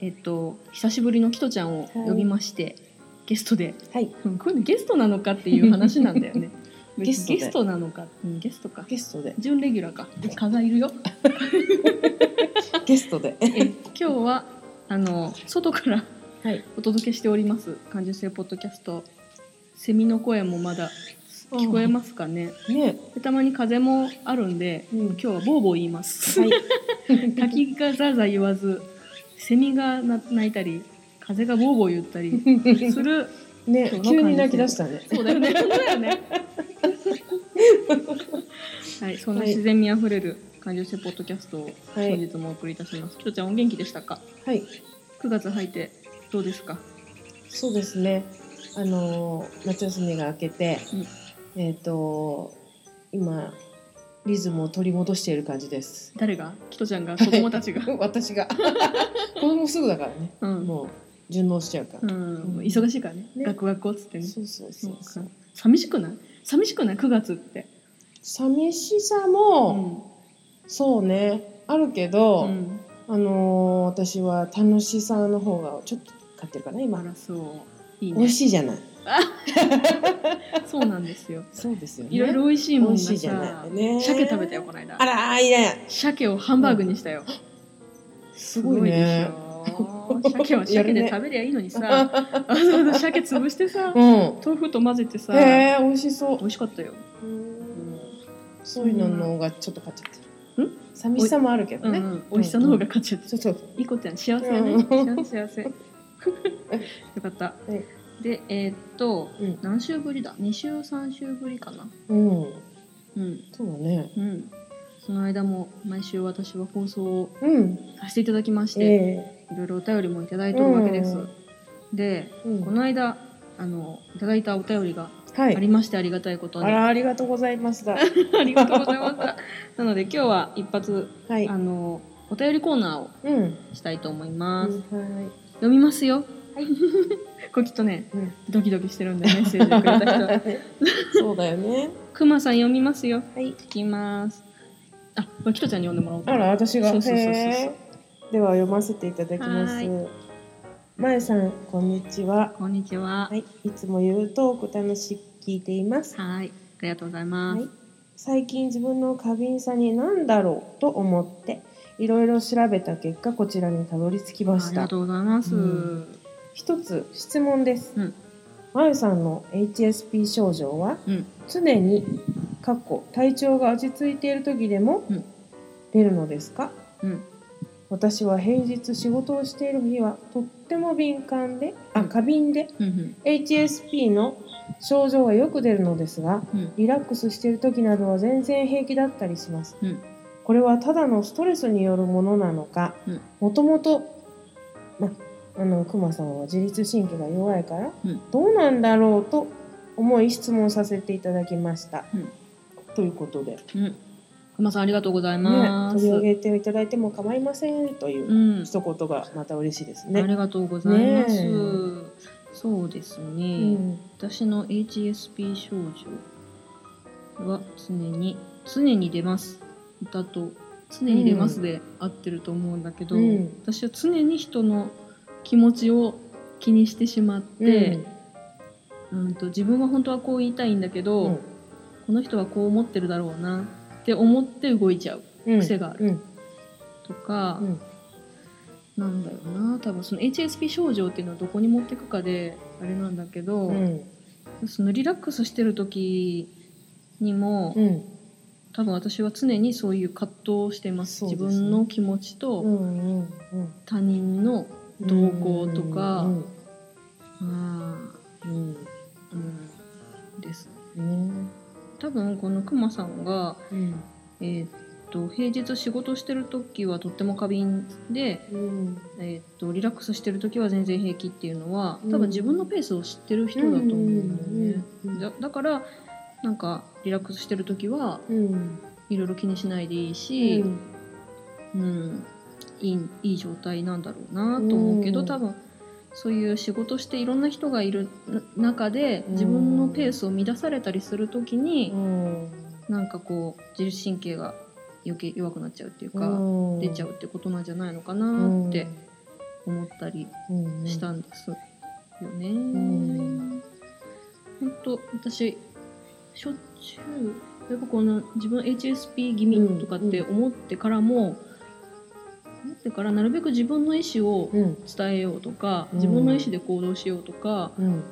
えっと久しぶりのキトちゃんを呼びまして、ゲストで。はい、うんこれゲストなのかっていう話なんだよね。ゲスゲストなのか、うん、ゲストか。ゲストで。準レギュラーか。蚊がいるよ。ゲストで。え今日はあの外からはい。お届けしております感受性ポッドキャスト。セミの声もまだ聞こえますかね。ね。でたまに風もあるんで、うん。今日はボーボー言います、はい。滝がザーザー言わずセミがな鳴いたり風がボーボー言ったり するね急に泣き出したね。そうだよね。ね。はいそんな自然味あふれる感受性ポッドキャストをはい。本日もお送りいたします、きとちゃんお元気でしたか？はい。9月入ってどうですか？そうですね。あのー夏休みが明けて、えっ、と今リズムを取り戻している感じです。誰が？きとちゃんが？子供たちが？私が。子供すぐだからね。うん、もう順応しちゃうから、うん、忙しいからね。ね学学校っつってね。そうそうそうそそう寂しくない？寂しくない？9月って。寂しさうも、ん。そうね。あるけど、うん。あのー私は楽しさの方がちょっと勝ってるかなあ今らそう。いい美味ねしいじゃない そうなんですよ。そうですよね。いろいろ美味しいもんしいじゃさない。ね鮭食べたよこの間。あらいいね鮭をハンバーグにしたよ、すごいね。鮭は鮭で食べりゃいいのにさ、あそ鮭潰してさうん。豆腐と混ぜてさへえ美味しそう。美味しかったよ、そういうのの方がちょっかっちゃってる。ん。寂しさもあるけどね。うんうん、美味しさの方が勝っちゃって、そうそういいことやん幸せやね、うん幸せ。幸せよかった、いでえーっとうん。何週ぶりだ？2週3週ぶりかな。うん。うん。そうだね。うん。その間も毎週私は放送をうん。させていただきまして、えいろいろお便りもいただいてるわけです、うん。でこの間あのいただいたお便りがはい。ありましてありがたいことに、あらありがとうございました。ありがとうございました。なので今日は一発はい。あのお便りコーナーをうん。したいと思います、はい。読みますよ これきっとねうん。ドキドキしてるんでメッセージをくれた人。そうだよね。くまさん読みますよ。はい。いきます。あこれきとちゃんに読んでもらおうとあら私が。そうそうそうそう。では読ませていただきます。はまえさんこんにちは。こんにちは。はい。いつもゆるトーク楽しく聞いています。はい。ありがとうございます、はい。最近自分の過敏さに何だろうと思っていろいろ調べた結果こちらにたどり着きました。ありがとうございます、うん一つ質問です、うん。まゆさんの HSP 症状はうん。常にかっこ体調が落ち着いている時でもうん。出るのですか、うん。私は平日仕事をしている日はとっても敏感であうん。過敏でうん HSP の症状がよく出るのですがうん。リラックスしている時などは全然平気だったりします、うん。これはただのストレスによるものなのかうん。もともとまあのクマさんは自律神経が弱いから、うん。どうなんだろうと思い質問させていただきました、うん。ということで、ね、うん。くまさんありがとうございます、取り上げていただいても構いませんといううん。一言がまた嬉しいですあね。りがとうございます、ねそうですうね、ん。私の HSP 症状は常に常に出ます。だと常に出ますで合ってると思うんだけど、うん。私は常に人の気持ちを気にしてしまって、うん、と自分は本当はこう言いたいんだけど、うん。この人はこう思ってるだろうなって思って動いちゃううん。癖がある。うん。とか、うん。なんだよな多分その HSP 症状っていうのはどこに持っていくかであれなんだけど、うん。そのリラックスしてる時にも、うん。多分私は常にそういう葛藤をしてます。ね。分の気持ちとうんうんうん。他人の動向とか、うんあうんーうんですうん。ね多分このクマさんがうん。えーっとと平日仕事してる時はとっても過敏で、うん。えっとリラックスしてる時は全然平気っていうのはうん。多分自分のペースを知ってる人だと思うんだよね。うん。だだからなんかリラックスしてる時はうん。いろいろ気にしないでいいし、うん。うん、いいいい状態なんだろうなと思うけど、うん。多分そういう仕事していろんな人がいるな中でうん。自分のペースを乱されたりする時に、うん。なんかこう自律神経が余計弱くなっちゃうっていうか、うん。出ちゃうってことなんじゃないのかなって思ったりうんしたんですよね。ん。本当私しょっちゅうやっぱこの自分 HSP 気味とかって思ってからも、思ってからなるべく自分の意思をうん。伝えようとか、うん。自分の意思で行動しようとかうん。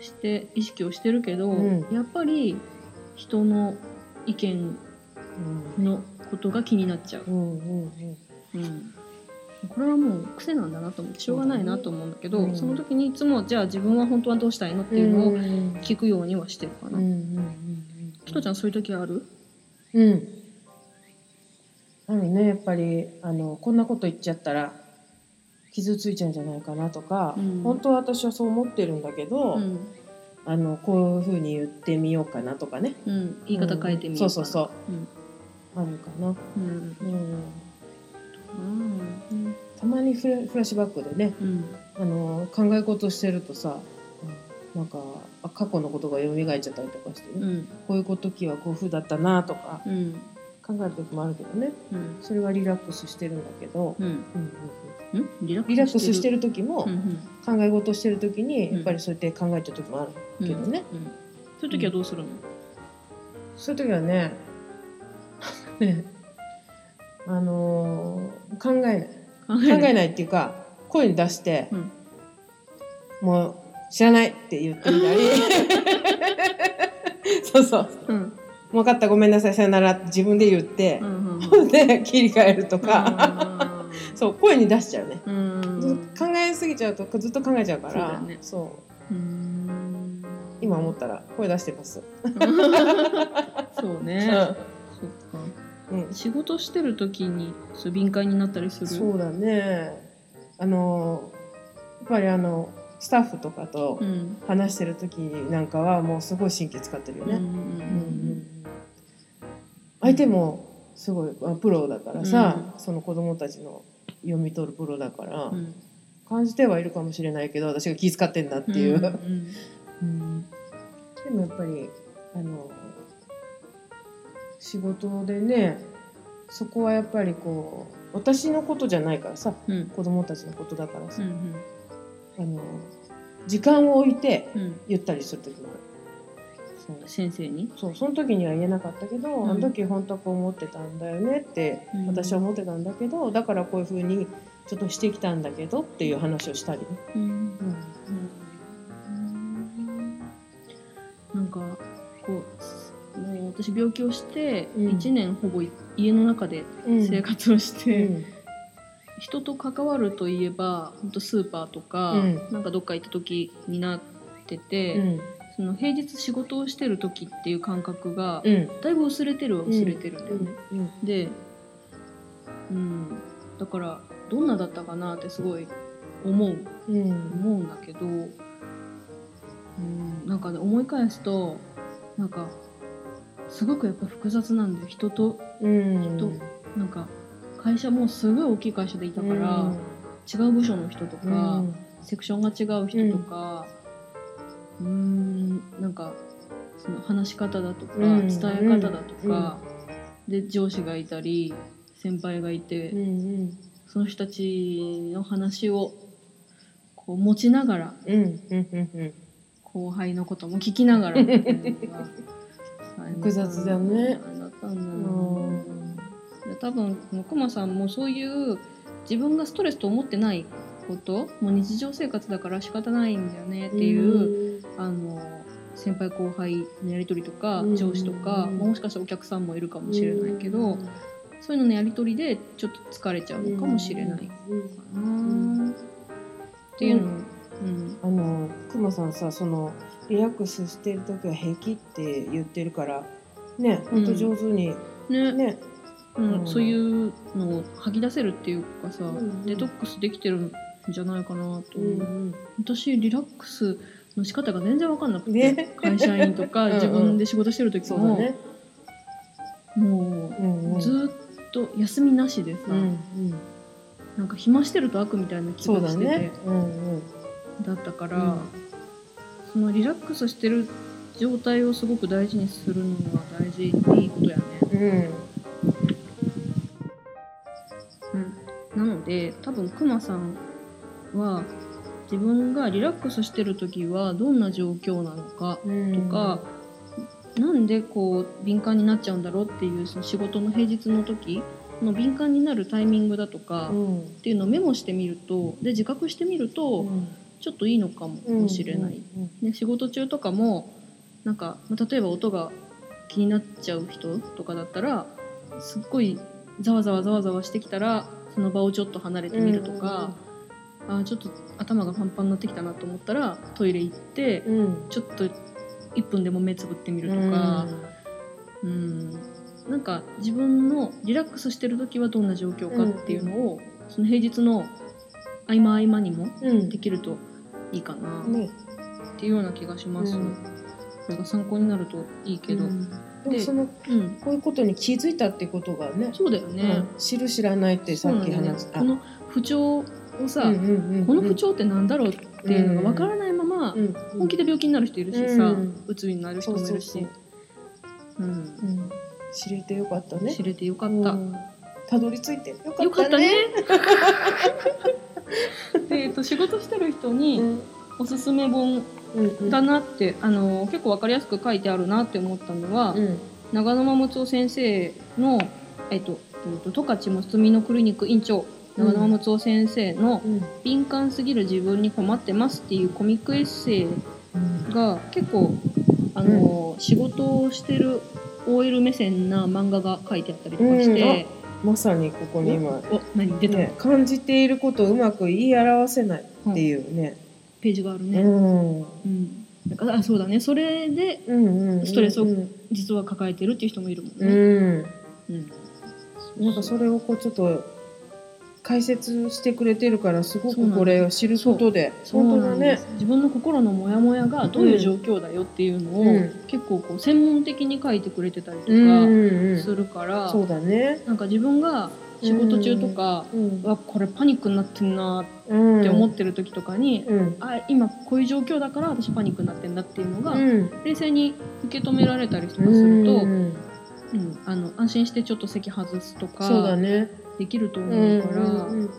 して意識をしてるけど、うん。やっぱり人の意見のことが気になっちゃう。うんうんうん。これはもう癖なんだなと思ってしょうがないなと思うんだけどうん。その時にいつもじゃあ自分は本当はどうしたいのっていうのをうん。聞くようにはしてるかな。ちゃんそういう時ある？うんあるねやっぱりあのこんなこと言っちゃったら傷ついちゃうんじゃないかなとか、うん。本当は私はそう思ってるんだけど、うん。あのこういうふうに言ってみようかなとかね。うん、言い方変えてみようかな、うん。そうそうそう。うん。あるかな、うん。うん、うん。たまにフラフラッシュバックでねうん。あの考え事してるとさ、うんなんかあ過去のことが蘇っちゃったりとかしてね、うん。こういう時はこういうふうだったなとかうん考える時もあるけどね。うん。それはリラックスしてるんだけど、うん。うんうんうん。リラックスしてる？る時も、うん考え事してる時にうん。やっぱりそうやって考えちゃう時もあるうんけどね、うん。そういう時はどうするの？そういう時はね ねあのー考えない。考考えないっていうか声に出して、うん。もう知らないって言ってみたり。そうそう。うん分かったごめんなさい。さよなら。自分で言って。う、んうんほん。で切り替えるとか、そう声に出しちゃうね、うん考えすぎちゃうとずっと考えちゃうから。そうね。そう。うん。今思ったら声出してます、そうね、そっか。うん。うん、仕事してる時にそう敏感になったりする？そうだね。あのやっぱりあのスタッフとかとうん。話してる時なんかはもうすごい神経使ってるよね、うんうんうん。うん相手もすごいあプロだからさ、その子供たちの読み取るプロだから、うん。うん感じてはいるかもしれないけど私が気遣ってんだっていう、うんうんでもやっぱりあの仕事でねそこはやっぱりこう私のことじゃないからさうん。子供たちのことだからさ、うんあの時間を置いてうんうん。言ったりする時もあるそう先生に？そうその時には言えなかったけど、うん。あの時本当はこう思ってたんだよねってうん。私は思ってたんだけど、だからこういうふうにちょっとしてきたんだけどっていう話をしたり。ね。うん。うん。なんかこうもう私病気をしてうん。1年ほぼ家の中でうん。生活をして、うん。人と関わるといえば本当スーパーとか、うん。なんかどっか行った時になってて、うんその平日仕事をしてる時っていう感覚がうん。だいぶ薄れてるは薄れてるんだよね。うん。で、うん、だからどんなだったかなってすごい思う。うん。思うんだけど、うん、なんかね思い返すとなんかすごくやっぱ複雑なんだよ。人とうん。人なんか会社もすごい大きい会社でいたから、違う部署の人とか、うん。セクションが違う人とかうーんなんかその話し方だとか、うん伝え方だとか、で上司がいたり先輩がいて、うんうん。その人たちの話をこう持ちながら後輩のことも聞きながら複雑だね。あれだったん多分このクマさんもそういう自分がストレスと思ってないこと？もう日常生活だから仕方ないんだよねっていう、あの先輩後輩のやり取りとか、うん。上司とか、もしかしたらお客さんもいるかもしれないけど、そういうののやり取りでちょっと疲れちゃうのかもしれないかうんな、っていうの。を、うん。あのくまさんさそのリラックスしてる時は平気って言ってるからねほんと上手にね。ね。うん。うん。そういうのを吐き出せるっていうかさ、デトックスできてるんじゃないかなと思う、うん私リラックスの仕方が全然わかんなくて、ね。会社員とか うんうん。自分で仕事してる時も、ね。もうんううん。ずーっと休みなしでさ、うんうん。なんか暇してると悪みたいな気がしててだね。うんうん。だったから、うん。そのリラックスしてる状態をすごく大事にするのは大事いいことやね。うん。うん、なので多分クマさんは自分がリラックスしてる時はどんな状況なのかうん。とか、なんでこう敏感になっちゃうんだろうっていうその仕事の平日の時の敏感になるタイミングだとか、っうん。ていうのをメモしてみるとで自覚してみると、ちょっといいのかもしれない。ね、仕事中とかもなんかまあ例えば音が気になっちゃう人とかだったらすっごいざわざわざわざわしてきたらその場をちょっと離れてみるとか、あーちょっと頭がパンパンになってきたなと思ったらトイレ行ってうん。うんちょっと1分でも目つぶってみるとか、うん、なんか自分のリラックスしてる時はどんな状況かっていうのを、その平日の合間合間にもうん。できるといいかな。ね。っていうような気がします。うん。これが参考になるといいけど、ううん。んでもそのこういうことに気づいたってことがねそうだよね。うん。知る知らないってさっき話した。この不調をさ、うんうんうんこの不調ってなんだろうっていうのがわからないまま、うん本気で病気になる人いるしさ、うんうつになる人もいるし、知れてよかったね。知れてよかった。うん。たどり着いてよかったね。で、えっと、仕事してる人うにん。おすすめ本うんうん。だなって、あの結構わかりやすく書いてあるなって思ったのは、うん。長野真睦夫先生の、えっと、えっと、十勝むつみのクリニック院長、長野真睦夫先生のうん「敏感すぎる自分に困ってます」っていうコミックエッセイが結構、あの仕事をしてる OL 目線な漫画が書いてあったりとかして、まさにここに今、お何？出た、ね、感じていることをうまく言い表せないっていうね、ページがあるね。うん。うん。だからあそうだね。それでストレスをうん実は抱えてるっていう人もいるもんうね。ん。うん。なんかそれをこうちょっと解説してくれてるからすごくこれを知ることで。本当だね自分の心のモヤモヤがどういう状況だよっていうのを、うん。結構こう専門的に書いてくれてたりとかうんうんするから、そうだね。なんか自分が仕事中とか、うん。これパニックになってんなうんって思ってる時とかに、うん。あ今こういう状況だから私パニックになってんだっていうのが、うん。冷静に受け止められたりとかすると、ううんんあの安心してちょっと席外すとかそうだねできるとうん思うから。うん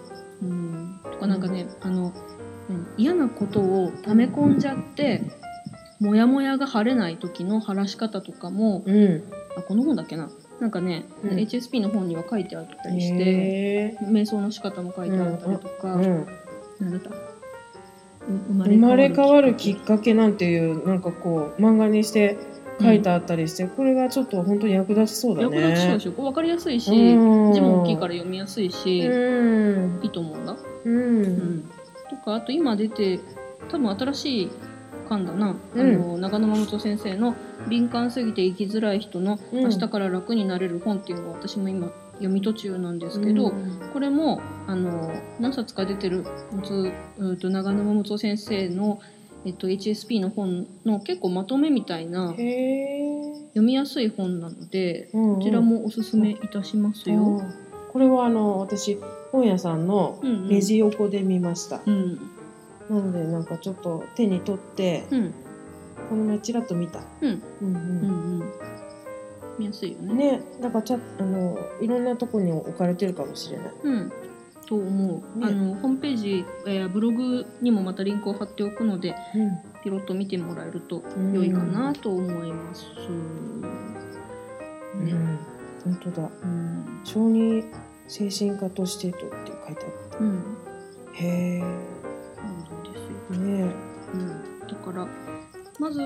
うん、とかなんかね、あの何嫌なことを溜め込んじゃってモヤモヤが晴れない時の晴らし方とかもうん。あこの本だっけな？なんかね、うん。HSP の本には書いてあったりしてへ瞑想の仕方も書いてあったりとか、ーうんなんだった？う生まれ変わるきっかけなんていうなんかこう漫画にして書いてあったりして、これがちょっと本当に役立ちそうだ役ね。立ちそうでしょ分かりやすいしうん。字も大きいから読みやすいし、うん。いいと思うんだ。うん。うんとかあと今出て多分新しい巻だな、うん。あの長野真本先生の「敏感すぎて生きづらい人のうん。明日から楽になれる本」っていうのを私も今読み途中なんですけど、うん。これもあの何冊か出てるつうんと長野真本先生の、えっと、HSP の本の結構まとめみたいな。読みやすい本なので、ここちらもおすすめいたしますよ。これはあの私本屋さんのうんうんレジ横で見ました。うんなのでなんかちょっと手に取ってうんこの前ちらっと見た。うんうんうんうん見やすいよね。ね、だからちゃあのいろんなとこに置かれてるかもしれない。うん、と思う、ね。あのホームページ、えーブログにもまたリンクを貼っておくのでピロッと見てもらえるとうん。良いかなと思います。ねうん、本当だ。うん。小児精神科としてとって書いてある。うん、へえ。そうなんですよ、ねうん、だからまず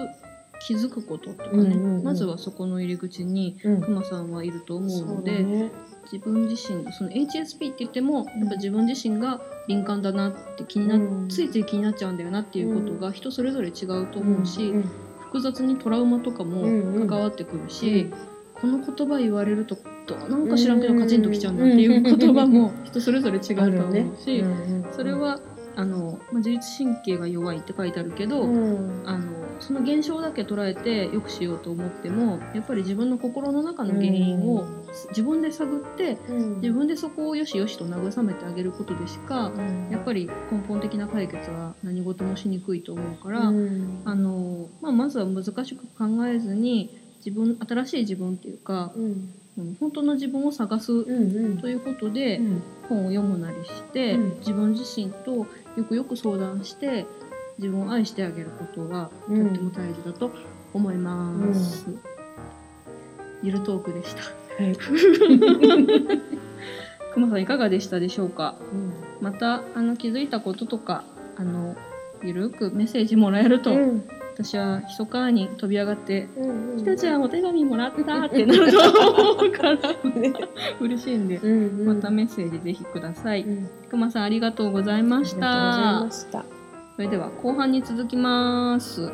気づくこととかね、うんうんうん。まずはそこの入り口にうん。くまさんはいると思うそうだので、ね。自分自身その HSP って言ってもやっぱ自分自身が敏感だなって気にな、うん。ついつい気になっちゃうんだよなっていうことが人それぞれ違うと思うし、ん複雑にトラウマとかもうんうん。関わってくるし、この言葉言われるととなんか知らんけどカチンときちゃうなっていう言葉も 人それぞれ違うと思うし、それはあの、まあ、自律神経が弱いって書いてあるけど、うん。あのその現象だけ捉えて良くしようと思ってもやっぱり自分の心の中の原因を自分で探ってうん。自分でそこをよしよしと慰めてあげることでしかやっぱり根本的な解決は何事もしにくいと思うから、うん。あのまあ、まずは難しく考えずに自分新しい自分っていうか、うん。うん本当の自分を探すうんうん。ということで、うん。本を読むなりして、うん。自分自身とよくよく相談して自分を愛してあげることがとうんっても大事だと思います。ゆるトークでした。はい さんいかがでしたでしょうか？うんまたあの気づいたこととかあのゆるくメッセージもらえると、うん私は密かに飛び上がってうんうん「ひとちゃんお手紙もらった」ってなると思うから嬉しいんで、うんうんまたメッセージぜひください。うんくまさんありがとうございま。したそれでは後半に続きます。